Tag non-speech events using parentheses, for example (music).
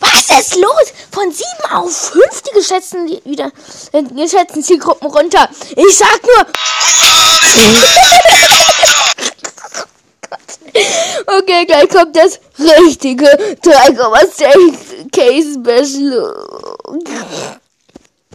Was ist los? Von 7 auf 5 die geschätzten, wieder, äh, geschätzten Zielgruppen runter. Ich sag nur. (laughs) okay, gleich kommt das richtige 3,6 K Special.